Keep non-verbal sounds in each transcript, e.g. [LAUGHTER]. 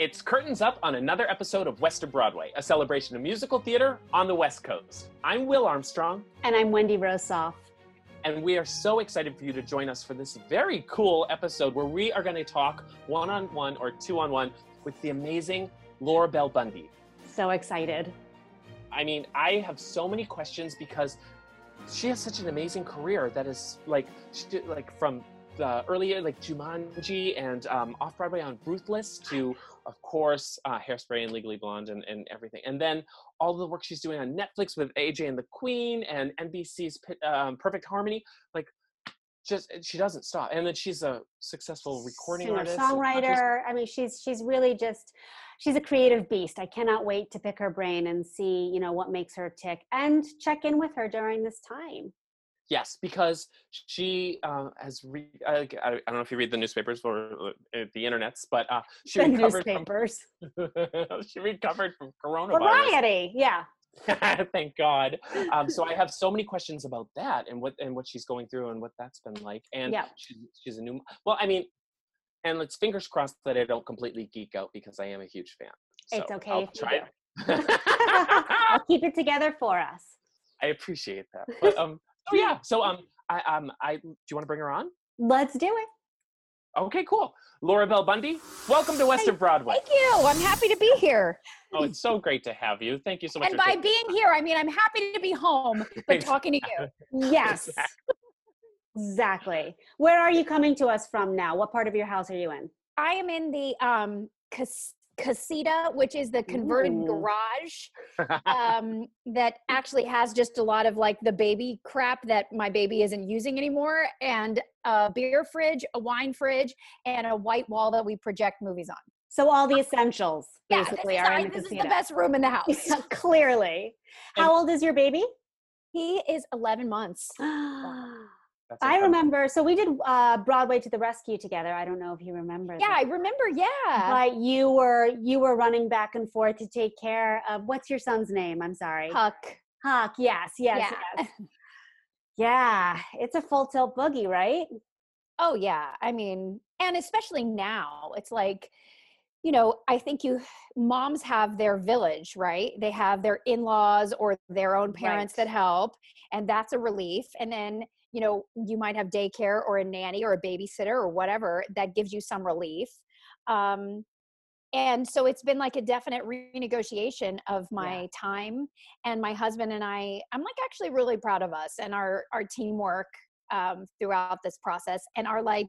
It's curtains up on another episode of West of Broadway, a celebration of musical theater on the West Coast. I'm Will Armstrong, And I'm Wendy Rosoff. and we are so excited for you to join us for this very cool episode where we are going to talk one on one or two on one with the amazing Laura Bell Bundy. So excited. I mean, I have so many questions because she has such an amazing career that is like, she like from the earlier like Jumanji and um, off Broadway on Ruthless to, of course, uh, Hairspray and Legally Blonde and, and everything, and then all the work she's doing on Netflix with AJ and the Queen and NBC's um, Perfect Harmony, like. Just she doesn't stop, and then she's a successful recording Singer, artist, songwriter. I mean, she's she's really just she's a creative beast. I cannot wait to pick her brain and see, you know, what makes her tick and check in with her during this time. Yes, because she uh, has. Re- I, I don't know if you read the newspapers or uh, the internets, but uh, she The recovered newspapers. from. [LAUGHS] she recovered from coronavirus. Variety. Yeah. [LAUGHS] Thank God. Um, so I have so many questions about that and what and what she's going through and what that's been like. And Yeah. she's she's a new. Well, I mean, and let's fingers crossed that I don't completely geek out because I am a huge fan. It's okay I'll try it. [LAUGHS] I'll keep it together for us. I appreciate that. But, um, oh yeah. [LAUGHS] So um, I um, I do you want to bring her on? Let's do it. Okay, cool. Laura Bell Bundy, welcome to West of Broadway. Thank you. I'm happy to be here. Oh, it's so great to have you. Thank you so much. And for by taking- being here, I mean I'm happy to be home, [LAUGHS] but talking to you. Yes. Exactly. Where are you coming to us from now? What part of your house are you in? I am in the um cas- casita, which is the converted Ooh. garage [LAUGHS] um, that actually has just a lot of like the baby crap that my baby isn't using anymore, and a beer fridge, a wine fridge, and a white wall that we project movies on. So all the essentials Yeah, basically this, are in the this is the best room in the [LAUGHS] house. [LAUGHS] Clearly. How old is your baby? He is 11 months. [GASPS] That's I remember. So we did uh, Broadway to the Rescue together. I don't know if you remember. Yeah, I remember. Yeah. But you were you were running back and forth to take care of what's your son's name? I'm sorry. Huck. Huck. Yes. Yes. Yeah. Yes. Yeah. It's a full tilt boogie, right? Oh yeah. I mean, and especially now, it's like, you know, I think you moms have their village, right? They have their in-laws or their own parents Right. that help, and that's a relief. And then, you know, you might have daycare or a nanny or a babysitter or whatever that gives you some relief. Um, and so it's been like a definite renegotiation of my time and my husband and i i'm like actually really proud of us and our our teamwork um, throughout this process and our like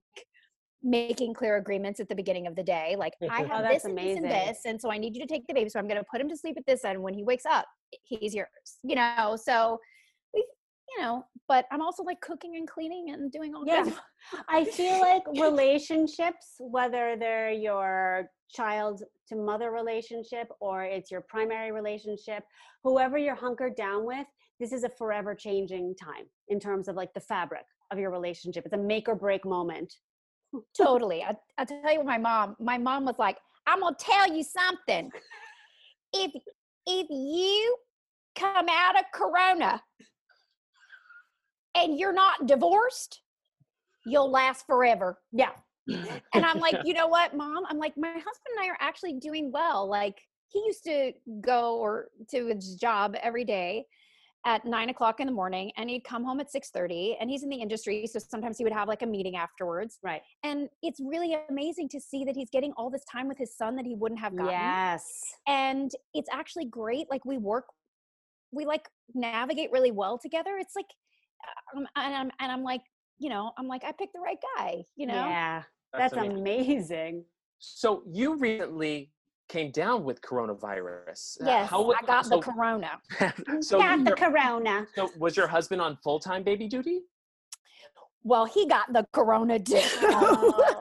making clear agreements at the beginning of the day like [LAUGHS] i Oh, have that's this and this and this and so i need you to take the baby so i'm going to put him to sleep at this end when he wakes up he's yours you know so you know but i'm also like cooking and cleaning and doing all Yeah. I feel like relationships, whether they're your child to mother relationship or it's your primary relationship, whoever you're hunkered down with, this is a forever changing time in terms of like the fabric of your relationship. It's a make or break moment. [LAUGHS] totally. I, I'll tell you what my mom, my mom was like, I'm going to tell you something. If, if you come out of Corona and you're not divorced, you'll last forever. Yeah. And I'm like, [LAUGHS] you know what, mom? I'm like, my husband and I are actually doing well. Like, he used to go or to his job every day at nine o'clock in the morning and he'd come home at 6.30 and he's in the industry so sometimes he would have like a meeting afterwards right and it's really amazing to see that he's getting all this time with his son that he wouldn't have gotten Yes. and it's actually great like we work we like navigate really well together it's like um, and I'm, and I'm like you know i'm like i picked the right guy you know Yeah. That's That's, amazing. amazing. So you recently came down with coronavirus. Yes wa- i got so, [LAUGHS] the corona so Got the corona. so was your husband on full time baby duty? well he got the corona too Oh.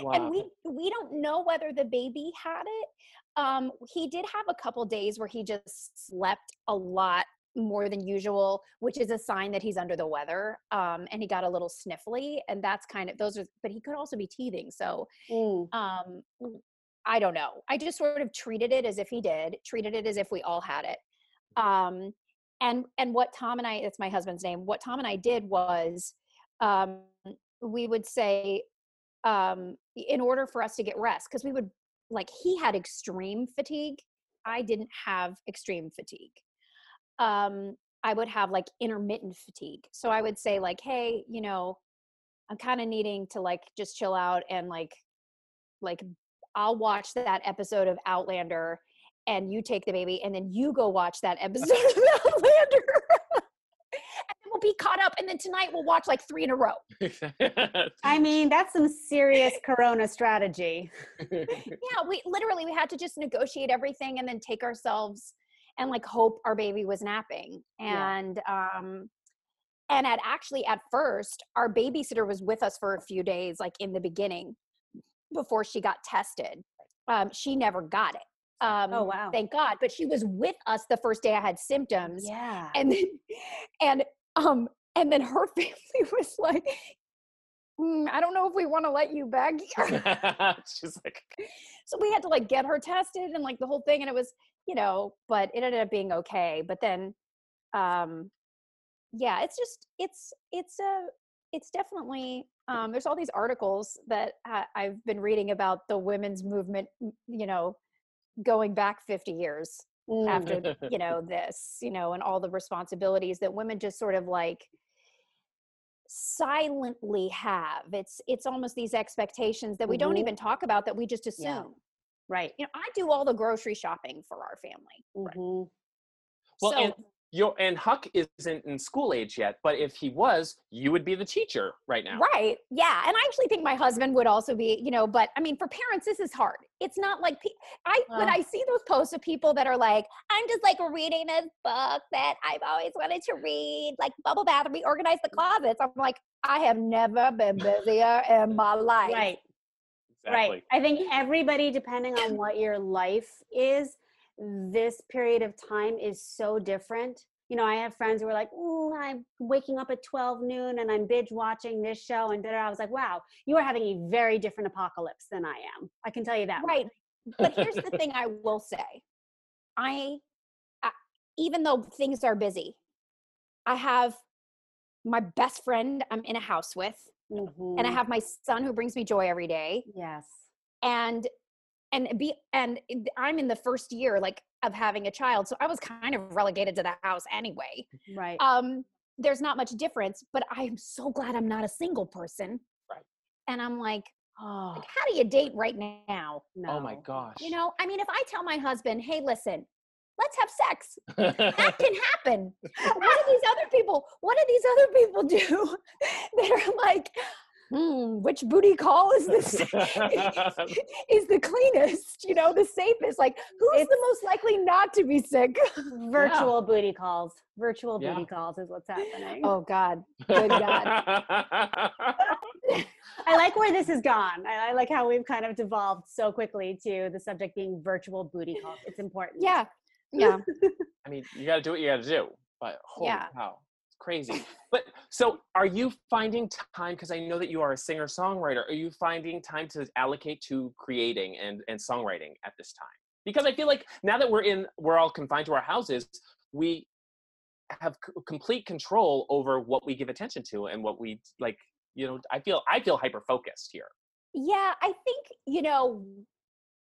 [LAUGHS] and we we don't know whether the baby had it um he did have a couple days where he just slept a lot more than usual which is a sign that he's under the weather um and he got a little sniffly and that's kind of those are but he could also be teething so Mm. um i don't know. I just sort of treated it as if he did treated it as if we all had it. Um and and what tom and I—that's my husband's name what tom and i did was um we would say um in order for us to get rest because we would like he had extreme fatigue i didn't have extreme fatigue um i would have like intermittent fatigue. So i would say like hey you know i'm kind of needing to like just chill out and like like i'll watch that episode of outlander and you take the baby and then you go watch that episode [LAUGHS] of outlander. And we'll be caught up and then tonight we'll watch like three in a row. I mean, that's some serious corona strategy. yeah we literally we had to just negotiate everything and then take ourselves and like hope our baby was napping Yeah. and um and at actually at first our babysitter was with us for a few days like in the beginning before she got tested um she never got it um Oh, wow. thank god but she was with us the first day i had symptoms Yeah. and then and um and then her [LAUGHS] family was like "Mm, i don't know if we want to let you back here [LAUGHS] She's like, so we had to like get her tested and like the whole thing and it was you know but it ended up being okay but then um yeah it's just it's it's a it's definitely um there's all these articles that I, i've been reading about the women's movement you know going back 50 years Mm. after you know this you know and all the responsibilities that women just sort of like silently have it's it's almost these expectations that we don't Mhm. even talk about that we just assume Yeah. Right. you know i do all the grocery shopping for our family Mhm. well, so and your and Huck isn't in school age yet, but if he was, you would be the teacher right now. right yeah and i actually think my husband would also be you know but i mean for parents this is hard it's not like pe- i when Uh. i see those posts of people that are like i'm just like reading this book that i've always wanted to read like bubble bath and reorganize the closets i'm like i have never been busier in my [LAUGHS] life Right. Exactly. Right. I think everybody, depending on what your life is, this period of time is so different. You know, I have friends who are like, "Ooh, I'm waking up at 12 noon and I'm binge watching this show. And da. I was like, wow, you are having a very different apocalypse than I am. I can tell you that. right but here's the thing i will say I, I even though things are busy i have my best friend i'm in a house with and i Mhm. have my son who brings me joy every day Yes. and and be and i'm in the first year like of having a child so i was kind of relegated to the house anyway Right. um there's not much difference but i'm so glad i'm not a single person Right. and i'm like, oh, like how do you date right now no. Oh my gosh. you know i mean if i tell my husband hey listen let's have sex that [LAUGHS] can happen what do these other people what do these other people do [LAUGHS] that are like hmm, which booty call is this [LAUGHS] is the cleanest you know the safest like who's the most likely not to be sick Virtual booty calls. Virtual Yeah. booty calls is what's happening. oh god good god I like where this has gone. I, I like how we've kind of devolved so quickly to the subject being virtual booty calls. It's important. yeah yeah [LAUGHS] I mean, you got to do what you got to do. But holy Yeah. cow, it's crazy. [LAUGHS] But so, are you finding time? Because I know that you are a singer songwriter. Are you finding time to allocate to creating and and songwriting at this time? Because I feel like now that we're in, we're all confined to our houses. We have c- complete control over what we give attention to and what we like. You know, I feel I feel hyper focused here. yeah i think you know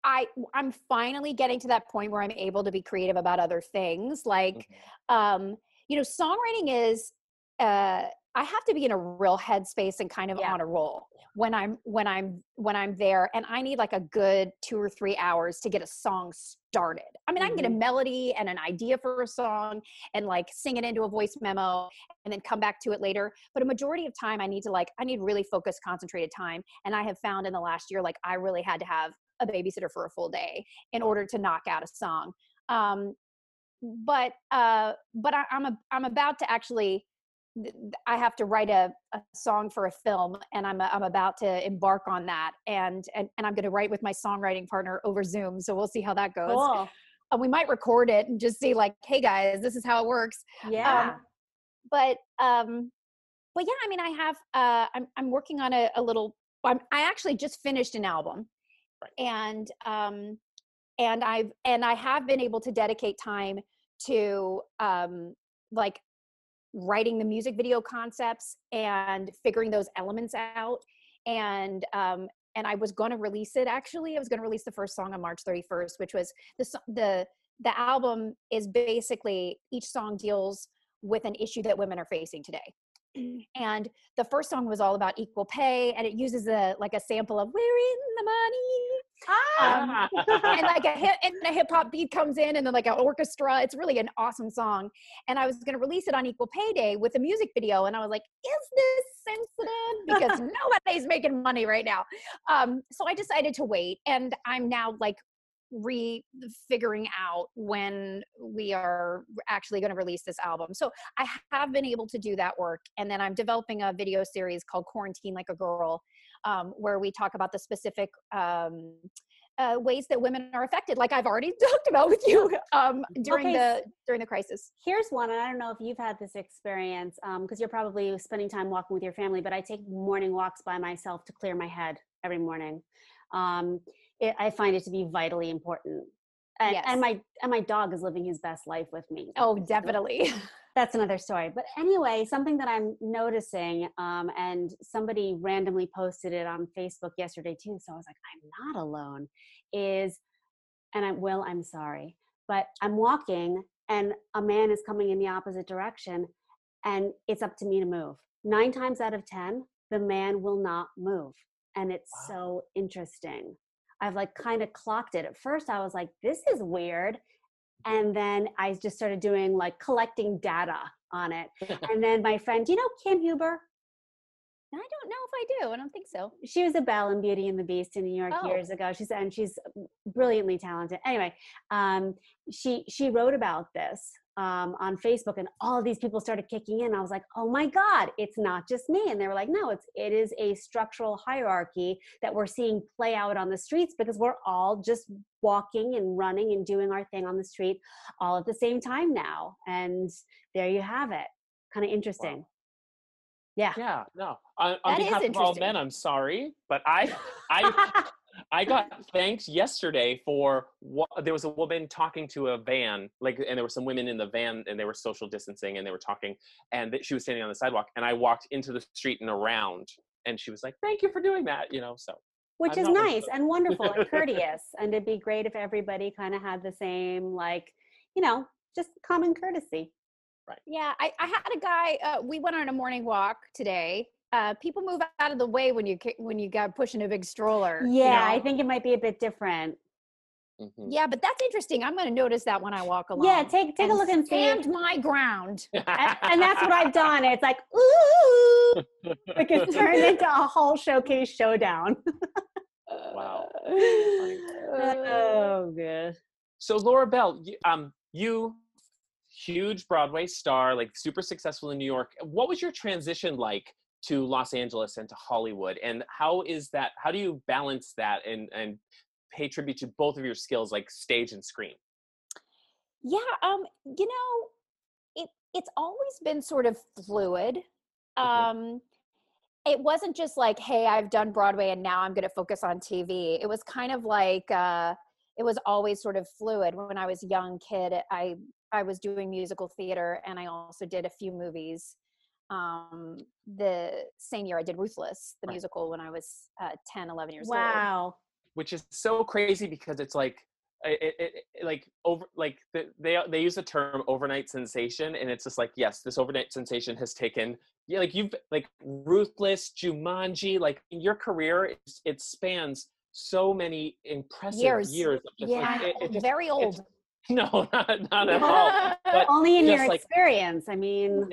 I I'm finally getting to that point where I'm able to be creative about other things. Like, um, you know, songwriting is uh I have to be in a real headspace and kind of Yeah. on a roll when I'm when I'm when I'm there and I need like a good 2 or 3 hours to get a song started. I mean, I can get a melody and an idea for a song and like sing it into a voice memo and then come back to it later, but a majority of time I need to like I need really focused concentrated time and I have found in the last year like I really had to have a babysitter for a full day in order to knock out a song. Um but uh but I, I'm a, I'm about to actually I have to write a, a song for a film and I'm, I'm about to embark on that and, and, and I'm going to write with my songwriting partner over Zoom. So we'll see how that goes. Cool. Uh, we might record it and just see like, Hey guys, this is how it works. Yeah. Um, but, um, but yeah, I mean, I have, uh, I'm, I'm working on a, a little, I'm, I actually just finished an album and, um, and I've, and I have been able to dedicate time to, um, like writing the music video concepts and figuring those elements out. And um and i was going to release it actually. I was going to release the first song on march 31st which was the the the album is basically each song deals with an issue that women are facing today and the first song was all about equal pay and it uses a like a sample of we're in the money. Um, and like a hip [LAUGHS] and a hip hop beat comes in and then like an orchestra. It's really an awesome song. And i was going to release it on equal pay day with a music video and i was like is this sensitive? Because [LAUGHS] nobody's making money right now. Um so i decided to wait and i'm now like re-figuring out when we are actually going to release this album. So i have been able to do that work and then i'm developing a video series called quarantine like a girl um, where we talk about the specific um, uh, ways that women are affected like i've already [LAUGHS] talked about with you um, during Okay, the during the crisis. Here's one, and I don't know if you've had this experience because you're probably spending time walking with your family, but I take morning walks by myself to clear my head every morning. Um, it, I find it to be vitally important. And, Yes. and my and my dog is living his best life with me. oh definitely [LAUGHS] that's another story. But anyway, something that I'm noticing, um, and somebody randomly posted it on Facebook yesterday too. So I was like, I'm not alone. Is, and I will. I'm sorry, but I'm walking, and a man is coming in the opposite direction, and it's up to me to move. Nine times out of ten, the man will not move, and it's so interesting. I've like kind of clocked it. At first, I was like, this is weird. And then I just started doing like collecting data on it. [LAUGHS] and then my friend, do you know Kim Huber? i don't know if i do i don't think so She was a Belle in Beauty and the Beast in New York Oh. years ago. She's and she's brilliantly talented. Anyway, um, she she wrote about this um, on Facebook, and all of these people started kicking in. I was like, oh my god, it's not just me. And they were like, no, it's it is a structural hierarchy that we're seeing play out on the streets because we're all just walking and running and doing our thing on the street all at the same time now. And there you have it. Kind of interesting. Yeah. Yeah, no. On, on behalf of all men, I'm sorry, but I, I, [LAUGHS] [LAUGHS] I got thanked yesterday for what there was a woman talking to a van, like, and there were some women in the van, and they were social distancing, and they were talking, and th- she was standing on the sidewalk, and I walked into the street and around, and she was like, "Thank you for doing that," you know. So which I'm is not one of nice and wonderful and [LAUGHS] courteous and it'd be great if everybody kind of had the same like you know just common courtesy Right. Yeah, I, I had a guy. Uh, we went on a morning walk today. Uh, people move out of the way when you when you got pushing a big stroller. you yeah i think it might be a bit different mhm. Yeah, but that's interesting. I'm going to notice that when I walk along. yeah take take a look and see stand my ground. and, and that's what i've done it's like ooh like it's turned [LAUGHS] into a whole showcase showdown Wow. oh good So Laura Bell, you, um, you huge Broadway star, like super successful in New York. What was your transition like to Los Angeles and to Hollywood? And how is that? How do you balance that and and pay tribute to both of your skills, like stage and screen? Yeah, um, you know, it it's always been sort of fluid. Um it wasn't just like, hey, I've done Broadway and now I'm going to focus on TV. It was kind of like uh it was always sort of fluid. When I was a young kid, I I was doing musical theater and I also did a few movies. Um the same year I did Ruthless, the Right. musical when I was uh 10, 11 years old wow which is so crazy because it's like it, it, it, like over like the, they they use the term overnight sensation and it's just like yes this overnight sensation has taken yeah like you've like ruthless jumanji like your career it, it spans so many impressive Years. years, of just, Yeah, like, it- it just- very old. [LAUGHS] no not, not at all [LAUGHS] but Only in your like experience. I mean,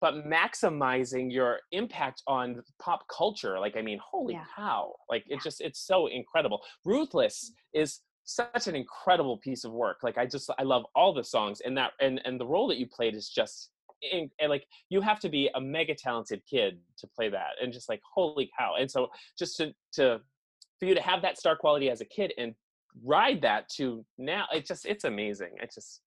but maximizing your impact on pop culture like i mean holy Yeah. cow like it just it's so incredible. Ruthless mm-hmm. is such an incredible piece of work like i just i love all the songs and that and and the role that you played is just in, and like you have to be a mega talented kid to play that and just like holy cow and so just to to for you to have that star quality as a kid and ride that to now it just it's amazing it's just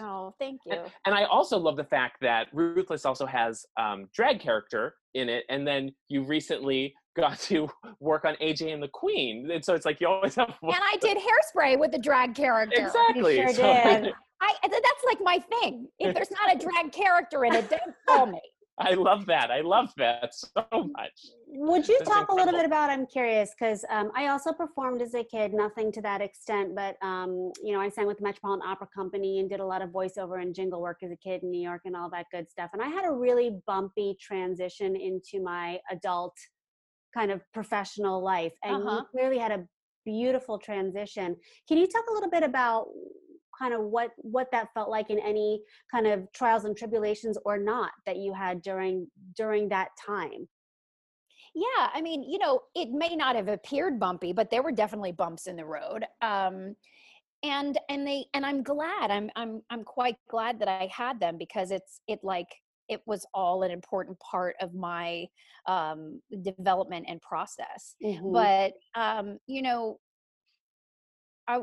Oh, thank you. and, and I also love the fact that Ruthless also has um, drag character in it, and then you recently [LAUGHS] got to work on AJ and the Queen, and so it's like you always [LAUGHS] have. And I did hairspray with the drag character. Exactly. sure so- did. I that's like my thing. If there's not a drag character in it, don't call me. I love that. I love that so much. Would you That's talk a little bit about? I'm curious because um, I also performed as a kid, nothing to that extent, but um, you know, I sang with the Metropolitan Opera Company and did a lot of voiceover and jingle work as a kid in New York and all that good stuff. And I had a really bumpy transition into my adult kind of professional life, and Uh-huh. you clearly had a beautiful transition. Can you talk a little bit about? Kind of what what that felt like in any kind of trials and tribulations or not that you had during during that time Yeah, I mean, you know, it may not have appeared bumpy, but there were definitely bumps in the road. Um, and and they and I'm glad. I'm I'm I'm quite glad that I had them because it's it like it was all an important part of my um, development and process. Mhm. But um, you know, I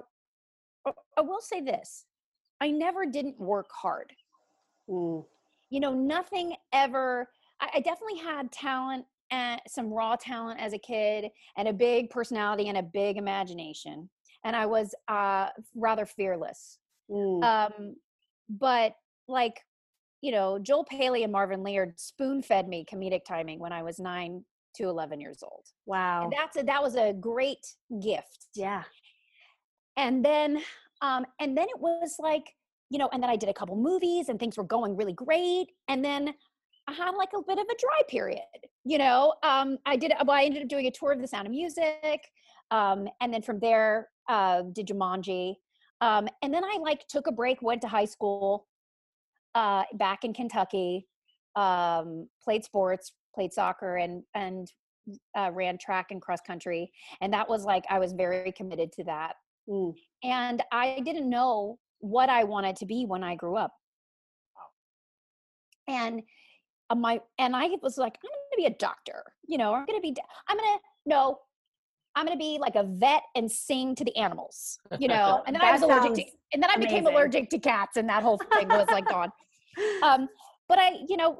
I- I will say this: I never didn't work hard. Mm. you know nothing ever I, I definitely had talent and some raw talent as a kid and a big personality and a big imagination and i was uh rather fearless Mm. um but like you know joel paley and marvin laird spoon fed me comedic timing when i was 9 to 11 years old wow and that's a, that was a great gift yeah and then um and then it was like you know and then i did a couple movies and things were going really great and then i had like a bit of a dry period you know? Um i did well i ended up doing a tour of the sound of music um and then from there uh did jumanji um and then i like took a break went to high school uh back in kentucky um played sports played soccer and and uh, ran track and cross country and that was like i was very committed to that Mm. and I didn't know what I wanted to be when I grew up. And uh, my and I was like, I'm going to be a doctor. You know, I'm going to be. I'm going to no. I'm going to be like a vet and sing to the animals. You know, [LAUGHS] and then I was allergic to. And then I became allergic to cats, and that whole thing was like gone. [LAUGHS] Um, but I, you know,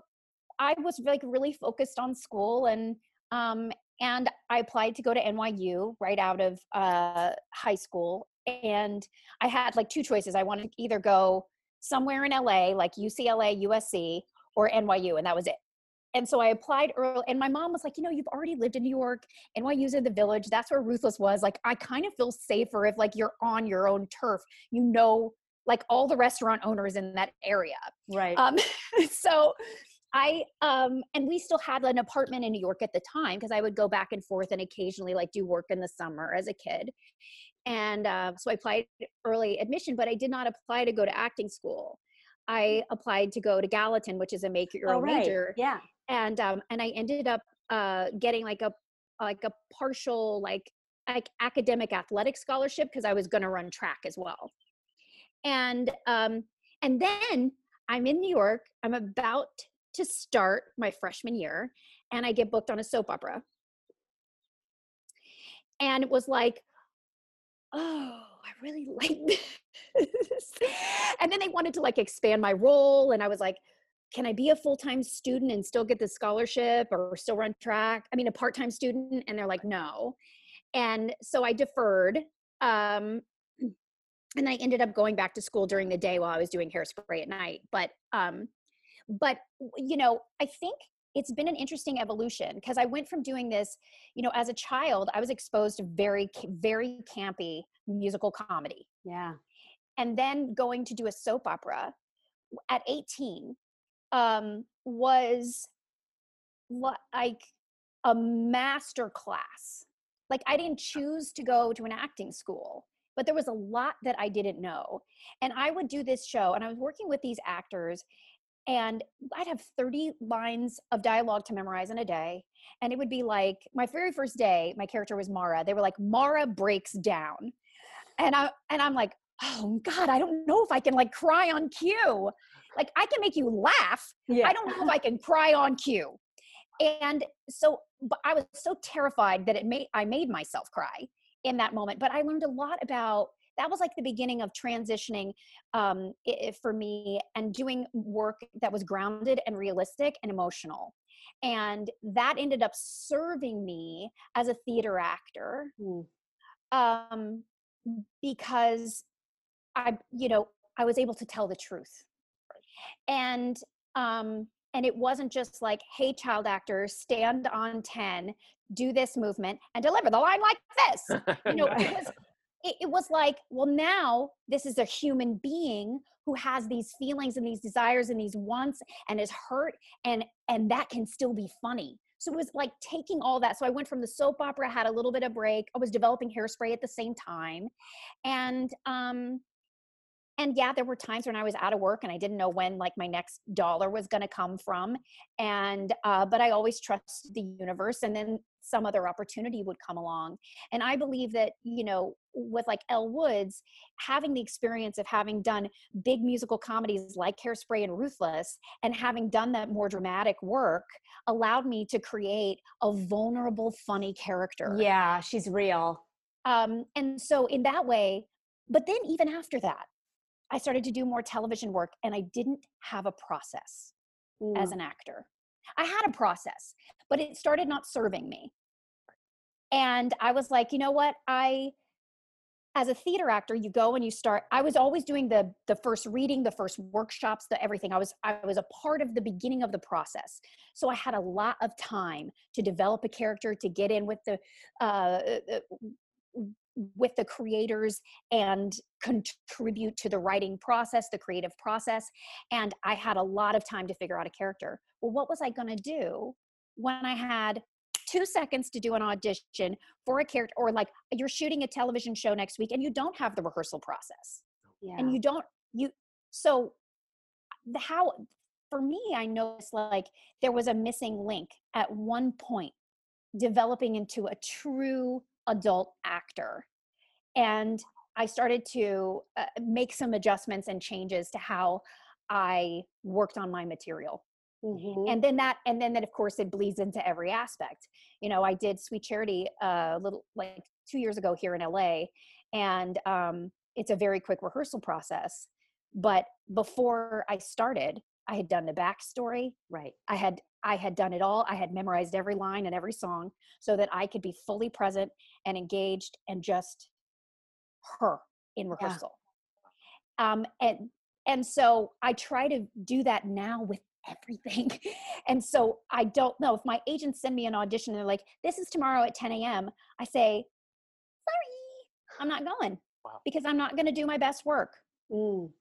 I was like really focused on school and um and I applied to go to NYU right out of uh high school and I had like two choices. I wanted to either go somewhere in LA like UCLA, USC or NYU and that was it. And so I applied early and my mom was like, "You know, you've already lived in New York. NYU's in the village. That's where Ruthless was. Like I kind of feel safer if like you're on your own turf. You know like all the restaurant owners in that area." right Um, [LAUGHS] so I um and we still had an apartment in New York at the time because I would go back and forth and occasionally like do work in the summer as a kid. And uh, so I applied early admission, but I did not apply to go to acting school. I applied to go to Gallatin, which is a make your oh, own right. major, yeah and um, and I ended up uh, getting like a like a partial like like academic athletic scholarship because I was going to run track as well. And um, and then I'm in New York. I'm about to start my freshman year, and I get booked on a soap opera. And it was like, oh, I really [LAUGHS] like this. and then they wanted to like expand my role, and I was like, can I be a full time student and still get the scholarship or still run track? I mean, a part time student? And they're like, no. And so I deferred. Um, [CLEARS THROAT] and I ended up going back to school during the day while I was doing hairspray at night. But, um, but you know, I think it's been an interesting evolution because I went from doing this, you know, as a child, I was exposed to very, very campy musical comedy. Yeah. And then going to do a soap opera at 18 um, was like a master class. Like I didn't choose to go to an acting school, but there was a lot that I didn't know. And I would do this show, and I was working with these actors, and I'd have 30 lines of dialogue to memorize in a day. And it would be like my very first day, my character was Marah. They were like, Marah breaks down. And I and I'm like, oh God, I don't know if I can like cry on cue. Like I can make you laugh. Yeah. I don't know if I can cry on cue. And so but I was so terrified that it made I made myself cry in that moment. But I learned a lot about that was like the beginning of transitioning um, i- i- for me and doing work that was grounded and realistic and emotional. And that ended up serving me as a theater actor Mm. um, because I, you know, I was able to tell the truth. And um, and it wasn't just like, hey, child actors, stand on 10, do this movement, and deliver the line like this. You know, it [LAUGHS] was it, it was like, well, now this is a human being who has these feelings and these desires and these wants and is hurt and and that can still be funny. So it was like taking all that. So I went from the soap opera, had a little bit of break. I was developing hairspray at the same time. And um and yeah, there were times when I was out of work and I didn't know when like my next dollar was going to come from. And uh, but I always trusted the universe, and then some other opportunity would come along. And I believe that you know, with like Elle Woods, having the experience of having done big musical comedies like Hairspray and Ruthless, and having done that more dramatic work, allowed me to create a vulnerable, funny character. Yeah, she's real. Um, and so in that way, but then even after that, I started to do more television work and I didn't have a process as an actor. I had a process, but it started not serving me. And I was like, you know what? I as a theater actor, you go and you start I was always doing the the first reading, the first workshops, the everything. I was I was a part of the beginning of the process. So I had a lot of time to develop a character, to get in with the uh, uh, with the creators and contribute to the writing process, the creative process. And I had a lot of time to figure out a character. Well, what was I going to do when I had two seconds to do an audition for a character, or like you're shooting a television show next week and you don't have the rehearsal process Yeah. and you don't, you, so the how, for me, I noticed like there was a missing link at one point developing into a true adult actor. And I started to uh, make some adjustments and changes to how I worked on my material. Mhm. And then that, and then that, of course, it bleeds into every aspect. You know, I did Sweet Charity uh, a little like two years ago here in LA, and um, it's a very quick rehearsal process. But before I started, I had done the backstory. right. I had I had done it all. I had memorized every line and every song so that I could be fully present and engaged and just her in rehearsal. Um, and and so I try to do that now with everything. [LAUGHS] and so I don't know if my agents send me an audition. and They're like, "This is tomorrow at 10 a.m." I say, "Sorry, I'm not going Wow. because I'm not going to do my best work." Mm.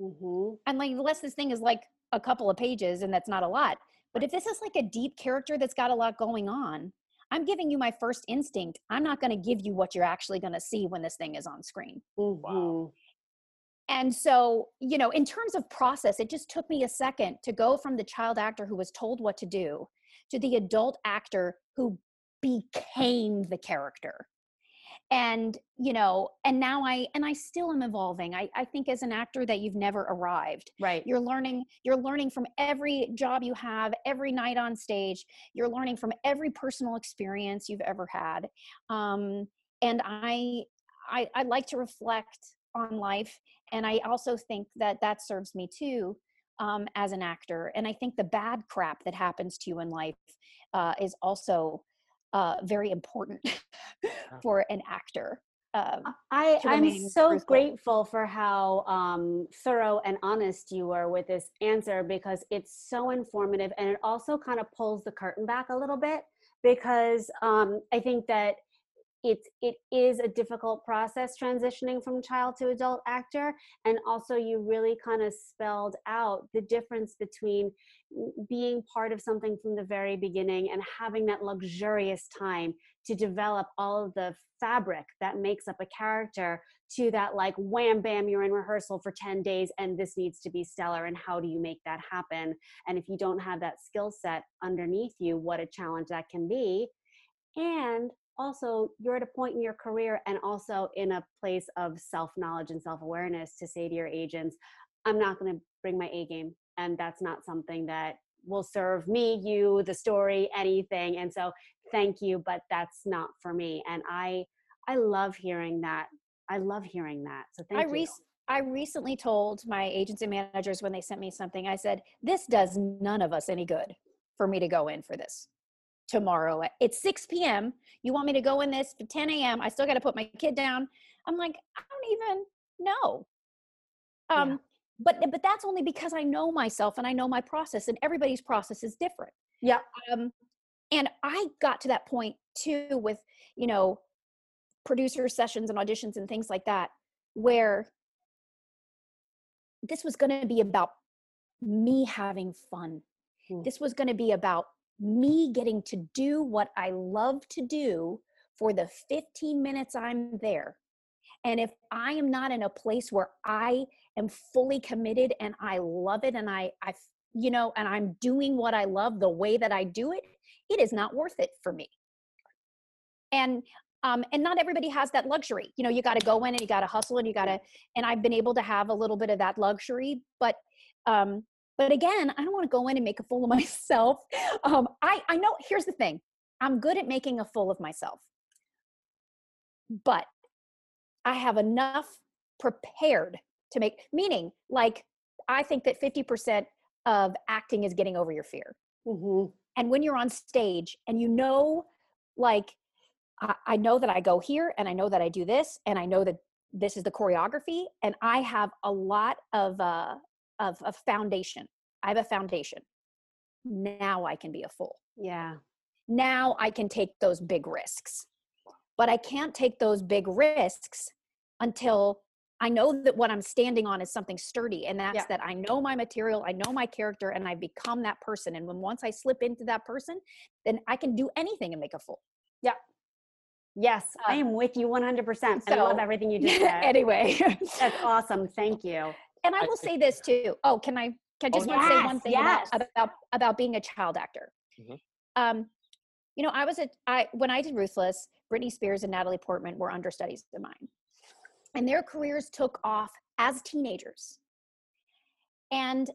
Mm-hmm. and like unless this thing is like a couple of pages and that's not a lot but if this is like a deep character that's got a lot going on i'm giving you my first instinct i'm not going to give you what you're actually going to see when this thing is on screen Mm-hmm. And so you know in terms of process it just took me a second to go from the child actor who was told what to do to the adult actor who became the character. And you know and now i and i still am evolving. I, I think as an actor that you've never arrived Right. you're learning you're learning from every job you have every night on stage. You're learning from every personal experience you've ever had. Um, and I, I i like to reflect on life and i also think that that serves me too um, as an actor and i think the bad crap that happens to you in life uh, is also uh, very important [LAUGHS] for an actor uh, I, I'm so truthful. grateful for how um, thorough and honest you were with this answer because it's so informative and it also kind of pulls the curtain back a little bit because um, I think that it's it is a difficult process transitioning from child to adult actor and also you really kind of spelled out the difference between being part of something from the very beginning and having that luxurious time to develop all of the fabric that makes up a character to that like wham bam you're in rehearsal for 10 days and this needs to be stellar and how do you make that happen? And if you don't have that skill set underneath you what a challenge that can be. And also you're at a point in your career and also in a place of self knowledge and self awareness to say to your agents i'm not going to bring my a game and that's not something that will serve me you the story anything and so thank you but that's not for me and i i love hearing that i love hearing that so thank I you I recently told my agents and managers when they sent me something, I said, This does none of us any good for me to go in for this tomorrow. It's 6 p.m. You want me to go in this for 10 a.m. I still got to put my kid down. I'm like, I don't even know. Um, but but that's only because I know myself and I know my process, and everybody's process is different. yeah Um, and I got to that point too with, you know, producer sessions and auditions and things like that, where this was going to be about me having fun. Hmm. This was going to be about me getting to do what I love to do for the 15 minutes I'm there. And if I am not in a place where I am fully committed and I love it and I, I you know, and I'm doing what I love the way that I do it, it is not worth it for me. And um, and not everybody has that luxury. You know, you got to go in and you got to hustle and you got to. And I've been able to have a little bit of that luxury, but um, but again, I don't want to go in and make a fool of [LAUGHS] myself. Um, I I know. Here's the thing: I'm good at making a fool of myself, but I have enough prepared to make. Meaning, like I think that 50% of acting is getting over your fear. Mhm. And when you're on stage and you know, like, I, I know that I go here and I know that I do this and I know that this is the choreography and I have a lot of, uh, of, a foundation. I have a foundation. Now I can be a fool. yeah Now I can take those big risks. But I can't take those big risks until I know that what I'm standing on is something sturdy. And that's Yeah. that I know my material, I know my character, and I become that person. And when once I slip into that person, then I can do anything and make a fool. yeah yes i Um, am with you 100% i love so- everything you [LAUGHS] just said anyway. that's [LAUGHS] awesome thank you and I will say this too. Oh, can I can I Oh, just want to say one thing yes. about, about about being a child actor? Mhm. Um, you know, I was a I when I did Ruthless, Britney Spears and Natalie Portman were understudies of mine, and their careers took off as teenagers. And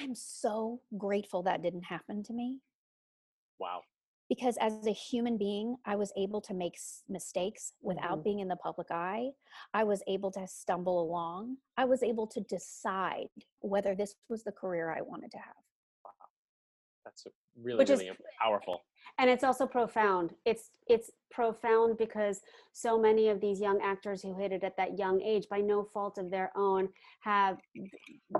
I'm so grateful that didn't happen to me Wow. Because as a human being i was able to make s- mistakes without Mhm. being in the public eye. I was able to stumble along. I was able to decide whether this was the career i wanted to have. That's really, Which is- powerful. and it's also profound. It's it's profound because so many of these young actors who hit it at that young age by no fault of their own have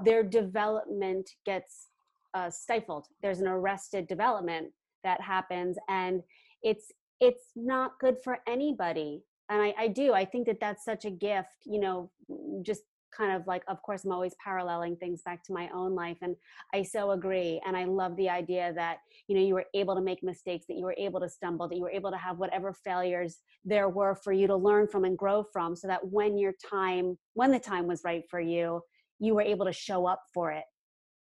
their development gets uh, stifled. There's an arrested development that happens and it's it's not good for anybody and I, I do i think that that's such a gift you know mm, just kind of like of course i'm always paralleling things back to my own life and i so agree and i love the idea that you know you were able to make mistakes that you were able to stumble that you were able to have whatever failures there were for you to learn from and grow from so that when your time when the time was right for you you were able to show up for it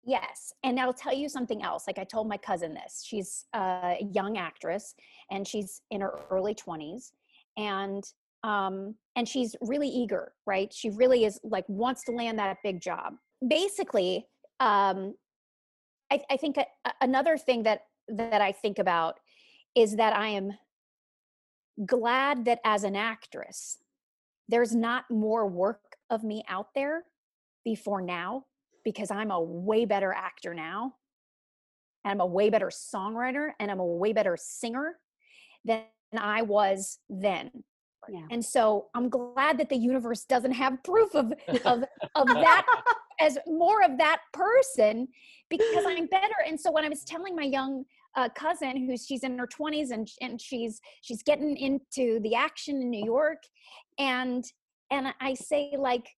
Yes. And I'll tell you something else. Like I told my cousin this. She's a young actress and she's in her early 20s and um and she's really eager, right? She really is like wants to land that big job. Basically, um I, I think a, another thing that that I think about is that I am glad that as an actress, there's not more work of me out there before now because I'm a way better actor now. And I'm a way better songwriter and I'm a way better singer than I was then. Yeah. And so I'm glad that the universe doesn't have proof of of of that [LAUGHS] as more of that person because I'm better. And so when I was telling my young uh, cousin who's she's in her 20s and and she's she's getting into the action in New York and and I say like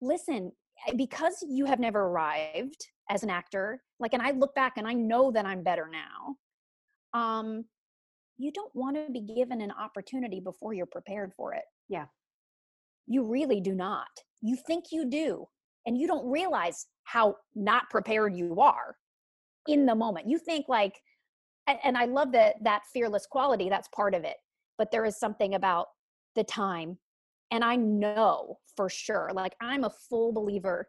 listen because you have never arrived as an actor like and I look back and I know that I'm better now um you don't want to be given an opportunity before you're prepared for it. Yeah. you really do not. You think you do and you don't realize how not prepared you are in the moment. You think like and, and i love that that fearless quality that's part of it but there is something about the time and i know for sure like i'm a full believer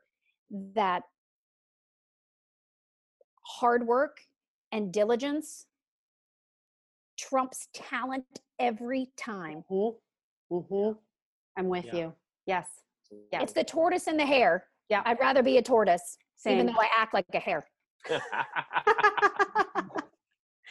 that hard work and diligence trumps talent every time Mm-hmm. Mm-hmm. I'm with Yeah. you. Yes. Yeah. it's the tortoise and the hare Yeah. i'd rather be a tortoise even though i act like a hare [LAUGHS]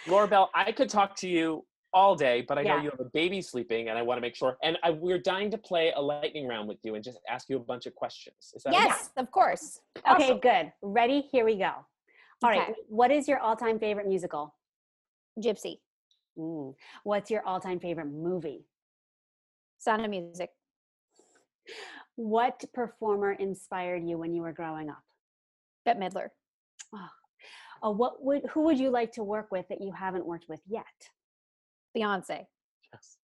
Laura Bell, I could talk to you all day, but I know Yeah. you have a baby sleeping, and I want to make sure. And I, we're dying to play a lightning round with you and just ask you a bunch of questions. Is that okay? yes of course Okay, good. Ready? Here we go. All right. Okay. What is your all-time favorite musical? gypsy Mm. What's your all-time favorite movie? sound of music What performer inspired you when you were growing up? bette midler Oh, what would who would you like to work with that you haven't worked with yet? Beyonce Yes.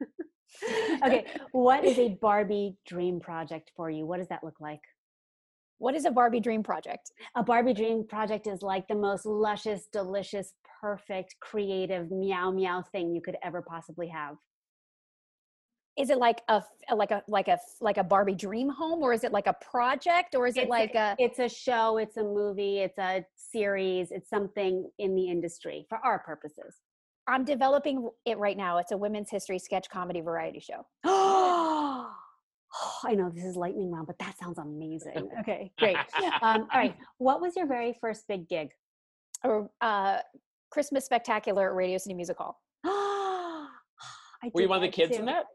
[LAUGHS] [LAUGHS] Okay, what is a Barbie dream project for you? What does that look like? what is a barbie dream project A Barbie dream project is like the most luscious, delicious, perfect, creative meow meow thing you could ever possibly have. is it like a like a like a like a barbie dream home or is it like a project or is it It's like a it's a show, it's a movie, it's a series, it's something in the industry for our purposes. I'm developing it right now it's a women's history sketch comedy variety show [GASPS] Oh, I know this is lightning round, but that sounds amazing. Okay, great. Um, all right, [LAUGHS] what was your very first big gig? or uh christmas spectacular at radio city music hall [GASPS] I Were you one of the kids too. in that?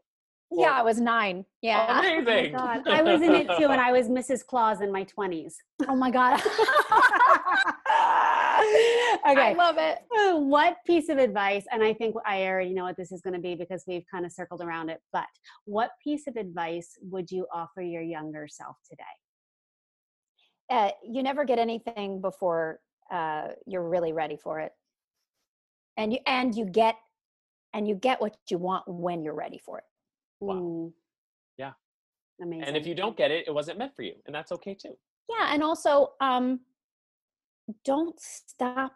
yeah i was nine yeah Oh my Amazing. God, I was in it too, and I was Mrs. Claus in my twenties. oh my god [LAUGHS] [LAUGHS] [LAUGHS] i love it what piece of advice? And I think I already know what this is going to be because we've kind of circled around it. But what piece of advice would you offer your younger self today? uh, you never get anything before uh, you're really ready for it and you and you get and you get what you want when you're ready for it Wow. Mm. Yeah. Amazing. And if you don't get it, it wasn't meant for you, and that's okay too. yeah and also um don't stop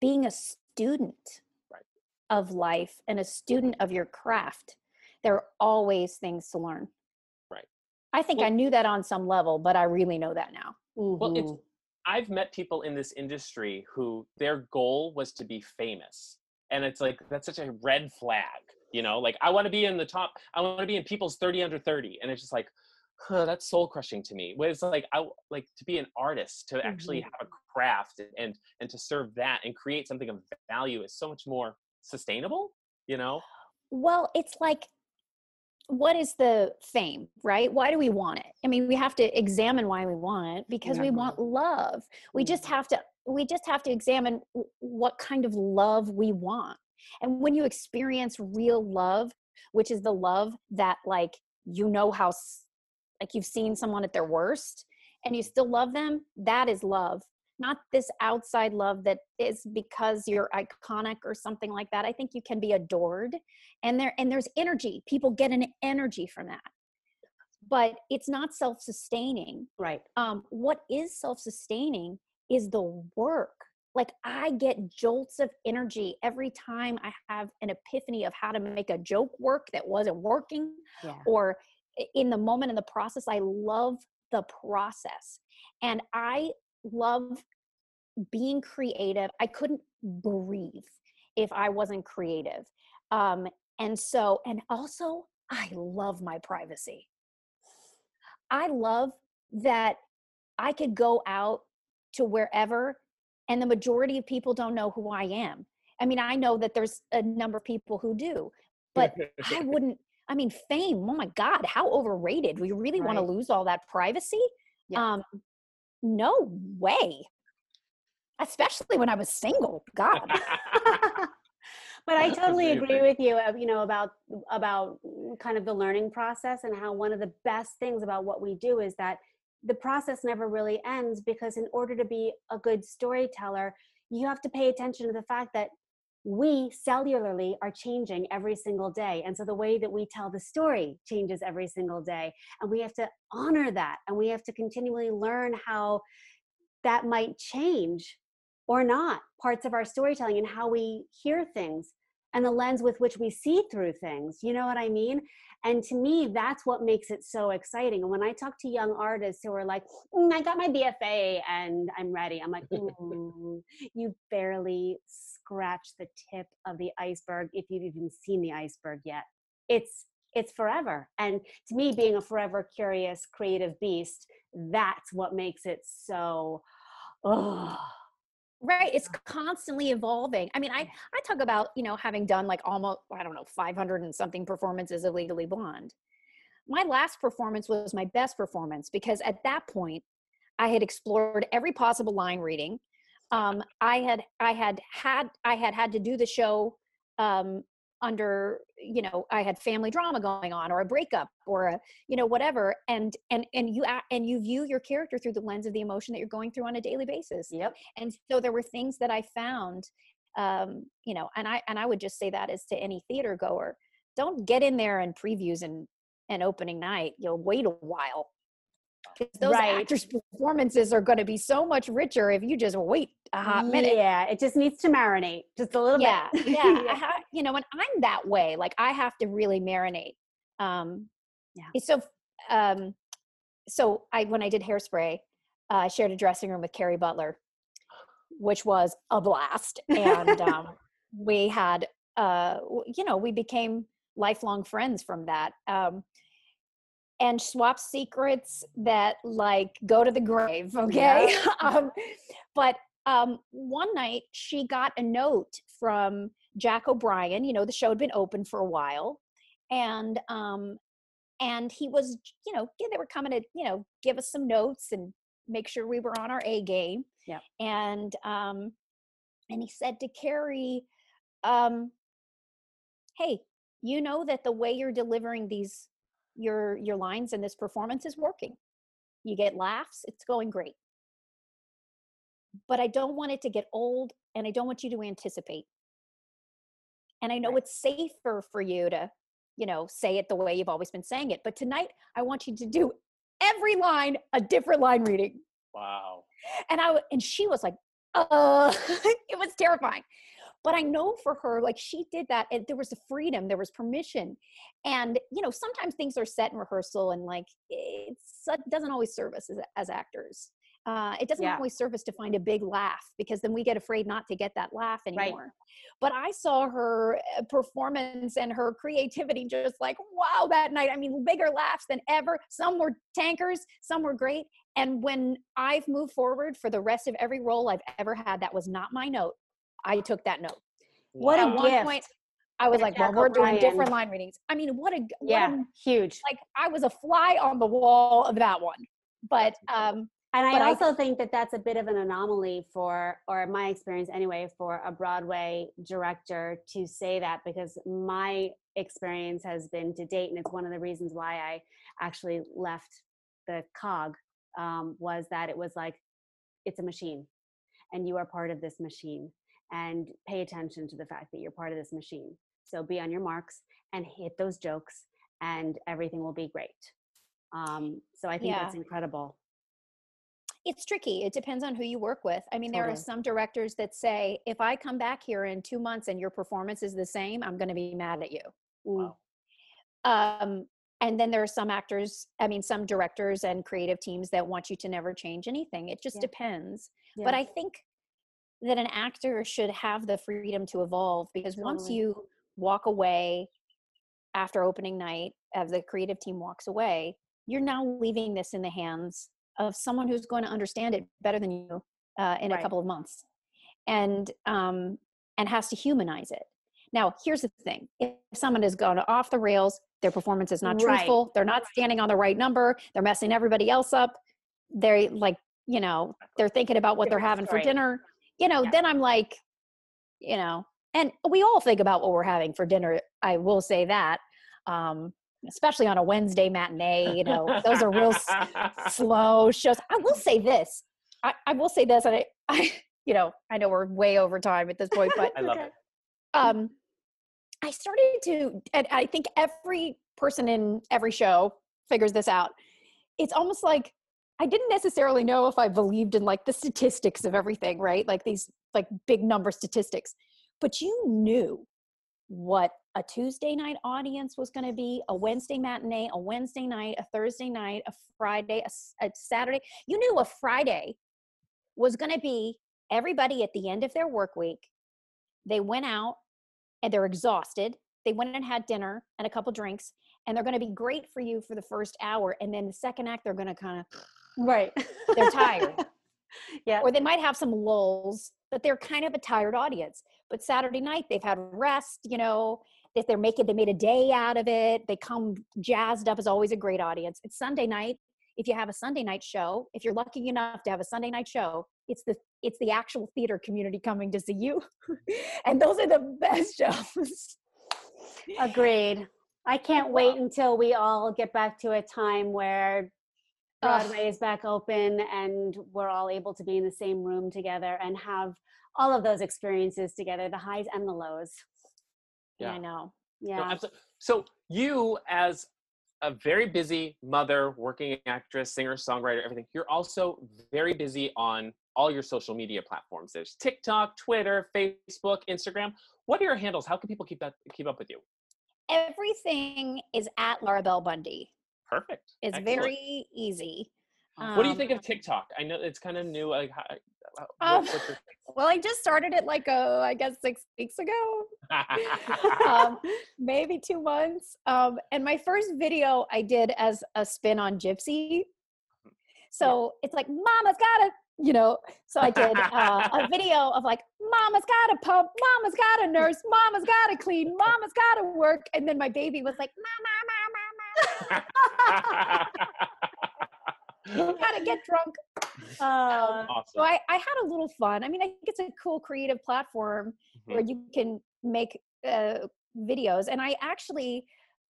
being a student Right. of life and a student of your craft there are always things to learn Right. i think i knew that on some level but i really know that now Well, it's. I've met people in this industry who their goal was to be famous. And it's like that's such a red flag, you know? Like I want to be in the top I want to be in people's 30 under 30 and it's just like huh, that's soul crushing to me. Where it's like I like to be an artist, to actually have a craft and and to serve that and create something of value is so much more sustainable, you know? Well, it's like, what is the fame, right? Why do we want it? I mean, we have to examine why we want it because we want love. We just Mhm. have to we just have to examine w- what kind of love we want. And when you experience real love, which is the love that like you know how like you've seen someone at their worst and you still love them, that is love. Not this outside love that is because you're iconic or something like that. I think you can be adored and there and there's energy people get an energy from that but it's not self-sustaining right. um what is self-sustaining is the work like i get jolts of energy every time i have an epiphany of how to make a joke work that wasn't working Yeah. or in the moment in the process i love the process and i love being creative i couldn't breathe if i wasn't creative um and so and also i love my privacy i love that i could go out to wherever and the majority of people don't know who i am i mean i know that there's a number of people who do but I [LAUGHS] wouldn't. I mean, fame. Oh my God, how overrated! We really want to lose all that privacy? Yes. Um, no way. Especially when I was single. God. [LAUGHS] [LAUGHS] but I totally agree with you. uh, You know about about kind of the learning process and how one of the best things about what we do is that the process never really ends because in order to be a good storyteller, you have to pay attention to the fact that we cellularly are changing every single day. And so the way that we tell the story changes every single day. And we have to honor that. And we have to continually learn how that might change or not parts of our storytelling and how we hear things and the lens with which we see through things. You know what I mean? And to me, that's what makes it so exciting. And when I talk to young artists who are like, "Mm, I got my BFA and I'm ready, I'm like, [LAUGHS] "Mm, you barely scratched the tip of the iceberg if you've even seen the iceberg yet. It's it's forever. And to me, being a forever curious, creative beast, that's what makes it so oh right it's constantly evolving i mean i i talk about you know having done like almost i don't know 500 and something performances of legally blonde my last performance was my best performance because at that point i had explored every possible line reading um, i had i had had i had had to do the show um, under you know i had family drama going on or a breakup or a you know whatever and and and you and you view your character through the lens of the emotion that you're going through on a daily basis. Yep. And so there were things that i found um you know and i and i would just say that as to any theater goer don't get in there and previews and and opening night. You'll wait a while. Those Right. actors performances are going to be so much richer if you just wait a hot minute Yeah, it just needs to marinate just a little yeah bit. [LAUGHS] yeah, ha- you know and i'm that way like i have to really marinate um Yeah. so um so i when i did hairspray uh, i shared a dressing room with kerry butler which was a blast and [LAUGHS] um we had uh you know we became lifelong friends from that um and swap secrets that like go to the grave okay [LAUGHS] um but um one night she got a note from jack o'brien you know the show had been open for a while and um and he was you know yeah, they were coming to you know give us some notes and make sure we were on our a game Yeah. and um and he said to kerry um hey you know that the way you're delivering these your your lines in this performance is working you get laughs it's going great but i don't want it to get old and i don't want you to anticipate and i know it's safer for you to you know say it the way you've always been saying it but tonight i want you to do every line a different line reading Wow. and I and she was like, uh, [LAUGHS] it was terrifying. But I know for her, like she did that, and there was a freedom, there was permission, and you know sometimes things are set in rehearsal, and like it doesn't always serve us as, as actors. Uh, it doesn't Yeah. always serve us to find a big laugh because then we get afraid not to get that laugh Right. anymore. But I saw her uh, performance and her creativity just like wow that night. I mean, bigger laughs than ever. Some were tankers, some were great. And when I've moved forward for the rest of every role I've ever had, that was not my note. I took that note. What At a one gift. point, I was like, "Well, we're doing different line readings." I mean, what a what yeah, a, huge. like I was a fly on the wall of that one. But um, And I but I- also think that that's a bit of an anomaly for, or my experience anyway, for a Broadway director to say that because my experience has been to date, and it's one of the reasons why I actually left the cog, um, was that it was like, it's a machine and you are part of this machine. And pay attention to the fact that you're part of this machine. So be on your marks and hit those jokes, and everything will be great. Um, so I think Yeah. that's incredible. It's tricky. It depends on who you work with. I mean, there are some directors that say, if I come back here in two months and your performance is the same, I'm going to be mad at you. Mm. Um, and then there are some actors, I mean, some directors and creative teams that want you to never change anything. It just Yeah. depends. But I think that an actor should have the freedom to evolve because once you walk away after opening night, as the creative team walks away, you're now leaving this in the hands of someone who's going to understand it better than you uh, in a couple of months, and um, and has to humanize it. Now, here's the thing: if someone has gone off the rails, their performance is not Right. truthful, they're not standing on the right number, they're messing everybody else up, they're like, you know, they're thinking about what they're having for dinner. You know, Yeah. then I'm like, you know, and we all think about what we're having for dinner. I will say that, um, especially on a Wednesday matinee. You know, those are real s- [LAUGHS] slow shows. I will say this. I, I will say this, and I, [LAUGHS] I, you know, I know we're way over time at this point, but I love Okay. it. um, I started to, and I think every person in every show figures this out. It's almost like I didn't necessarily know if I believed in like the statistics of everything, right? Like these like big number statistics, but you knew what a Tuesday night audience was going to be, a Wednesday matinee, a Wednesday night, a Thursday night, a Friday, a Saturday. You knew a Friday was going to be everybody at the end of their work week. They went out and they're exhausted. They went and had dinner and a couple drinks, and they're going to be great for you for the first hour. And then the second act, they're going to kind of, Right. [LAUGHS] They're tired. [LAUGHS] yeah. or they might have some lulls, but they're kind of a tired audience. But Saturday night, they've had rest, you know, if they're making, they made a day out of it. They come jazzed up is always a great audience. It's Sunday night. If you have a Sunday night show, if you're lucky enough to have a Sunday night show, it's the it's the actual theater community coming to see you, [LAUGHS] and those are the best shows. Agreed. I can't wait until we all get back to a time where Ugh. Broadway is back open and we're all able to be in the same room together and have all of those experiences together, the highs and the lows. Yeah. I know. Yeah. abso- So you, as a very busy mother, working actress, singer, songwriter, everything, you're also very busy on all your social media platforms. There's TikTok, Twitter, Facebook, Instagram. What are your handles? How can people keep that keep up with you? Everything is at Laura Bell Bundy. Perfect. It's Excellent. very easy. What do you Um, think of TikTok? I know it's kind of new. Like, Um, [LAUGHS] Well, I just started it like uh, I guess six weeks ago, [LAUGHS] um, maybe two months. Um, and my first video I did as a spin on Gypsy. So it's like, Mama's got a, you know. So I did uh, a [LAUGHS] video of like, Mama's got a pump, Mama's got a nurse, Mama's got to clean, Mama's got to work. And then my baby was like, Mama, Mama, Mama, gotta get drunk. [LAUGHS] Uh, So. I, I had a little fun. I mean, I think it's a cool creative platform where you can make uh, videos. And I actually,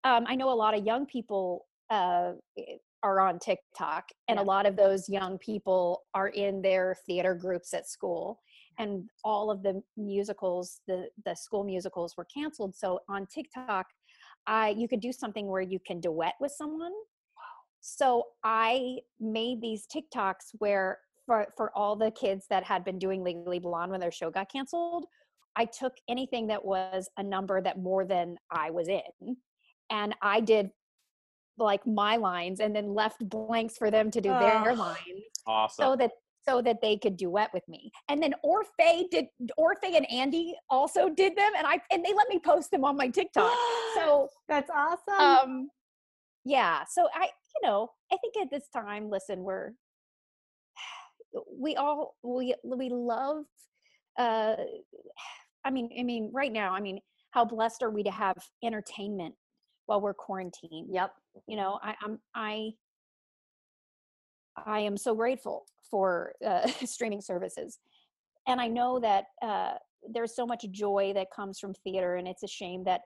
um, I know a lot of young people uh, are on TikTok, and a lot of those young people are in their theater groups at school. And all of the musicals, the the school musicals, were canceled. So on TikTok, I you could do something where you can duet with someone. So I made these TikToks where for for all the kids that had been doing Legally Blonde when their show got canceled, I took anything that was a number that more than I was in, and I did like my lines and then left blanks for them to do their Ugh. lines awesome. so that so that they could duet with me. And then Orfeh did Orfeh and Andy also did them and I and they let me post them on my TikTok. [GASPS] So That's awesome. um yeah, so I you know, I think at this time listen, we're [SIGHS] we all we we love uh I mean I mean right now, I mean how blessed are we to have entertainment while we're quarantined? yep. you know I, i'm i i am so grateful for uh, [LAUGHS] streaming services and i know that uh, there's so much joy that comes from theater and it's a shame that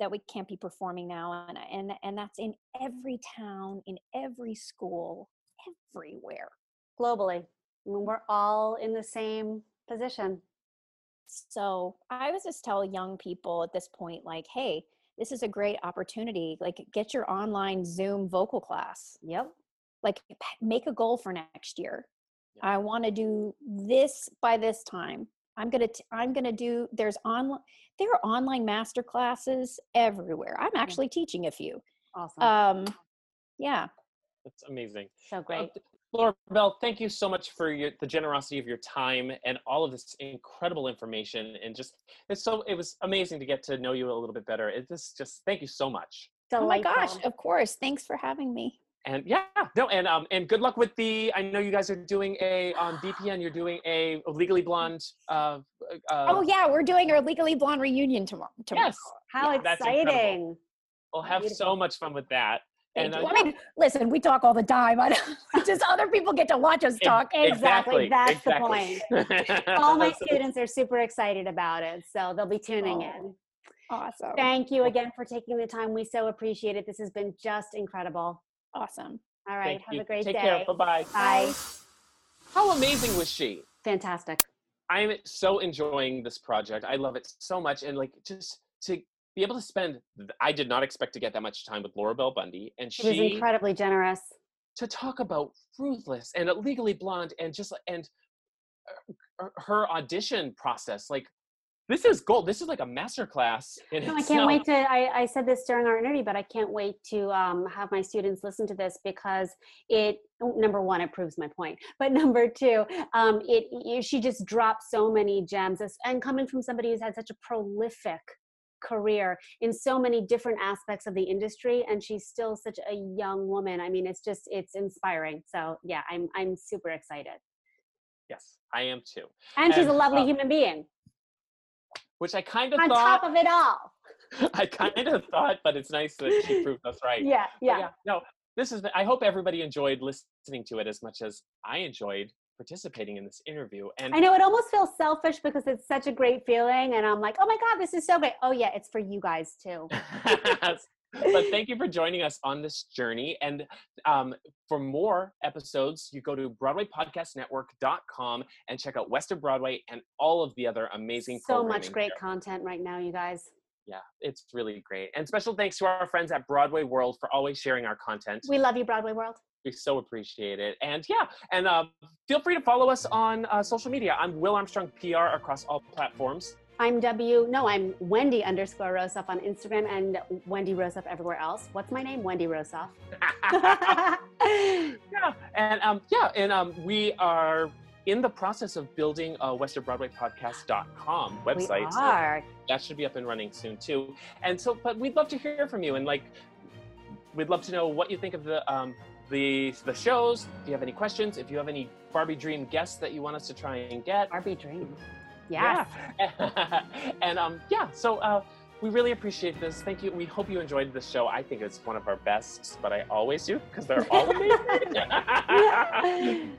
that we can't be performing now and and and that's in every town in every school everywhere Globally. Mean, we're all in the same position. so i was just tell young people at this point like hey this is a great opportunity like get your online zoom vocal class Yep. like make a goal for next year i want to do this by this time i'm gonna t- i'm gonna do there's online there are online master classes everywhere i'm actually teaching a few Awesome. um yeah That's amazing. so Uh, great. th- Laura Bell, thank you so much for your, the generosity of your time and all of this incredible information. And just, it's so, it was amazing to get to know you a little bit better. It just, just thank you so much. oh my gosh of course thanks for having me And yeah, no, and um, and good luck with the. I know you guys are doing a on BPN. You're doing a Legally Blonde uh, uh, oh yeah, we're doing our Legally Blonde reunion tomorrow. tomorrow. yes, How Yeah, exciting. we'll have so much fun with that. Thank And you. uh, I mean, listen, we talk all the time. I [LAUGHS] just other people get to watch us talk. Exactly, that's the point. [LAUGHS] All my students are super excited about it, so they'll be tuning Oh. in. Awesome. Thank you again for taking the time. We so appreciate it. This has been just incredible. Awesome. All right, Thank have you. a great Take day. Take care. Bye-bye. Bye. How amazing was she? Fantastic. I'm so enjoying this project. I love it so much, and like just to be able to spend. I did not expect to get that much time with Laura Bell Bundy, and She was incredibly generous. to talk about Ruthless and Legally Blonde, and just and uh, her audition process. Like this is gold. This is like a master class. In No, I can't wait to. I, I said this during our interview, but I can't wait to um, have my students listen to this because it. Number one, it proves my point. But [LAUGHS] number two, um, it, it she just dropped so many gems, and coming from somebody who's had such a prolific career in so many different aspects of the industry, and she's still such a young woman. I mean, it's just it's inspiring. So yeah, I'm I'm super excited, Yes, I am too. and she's a lovely uh, human being. Which I kind of On thought. top of it all, [LAUGHS] I kind of thought, but it's nice that she [LAUGHS] proved us right. yeah, But yeah. No, this is. I hope everybody enjoyed listening to it as much as I enjoyed participating in this interview. And I know it almost feels selfish because it's such a great feeling, and I'm like, oh my god, this is so great. Oh yeah, it's for you guys too. [LAUGHS] but thank you for joining us on this journey. And um, for more episodes, you go to BroadwayPodcastNetwork.com and check out West of Broadway and all of the other amazing So much great there. content right now, you guys. Yeah, it's really great. And special thanks to our friends at Broadway World for always sharing our content. We love you, Broadway World. We so appreciate it. And yeah, and um, feel free to follow us on uh, social media. I'm Will Armstrong PR across all platforms. I'm W. No, I'm Wendy underscore Rosoff on Instagram and Wendy Rosoff everywhere else. What's my name? Wendy Rosoff. [LAUGHS] yeah, and um, yeah, and um, we are in the process of building a westernbroadwaypodcast.com website. We so are. that should be up and running soon too. And so, but we'd love to hear from you, and like, we'd love to know what you think of the um, the the shows. If you have any questions, if you have any Barbie Dream guests that you want us to try and get, Barbie Dream. Yes. yeah. [LAUGHS] and um, yeah, so uh, we really appreciate this. Thank you. We hope you enjoyed this show. I think it's one of our best, but I always do because they're all amazing.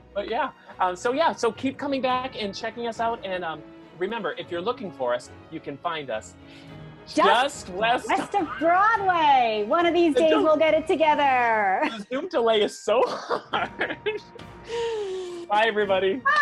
[LAUGHS] but yeah, um, so yeah, so keep coming back and checking us out. And um, remember, if you're looking for us, you can find us just, west. West of Broadway. One of these days we'll get it together. The Zoom delay is so [LAUGHS] hard. Bye, everybody. Bye.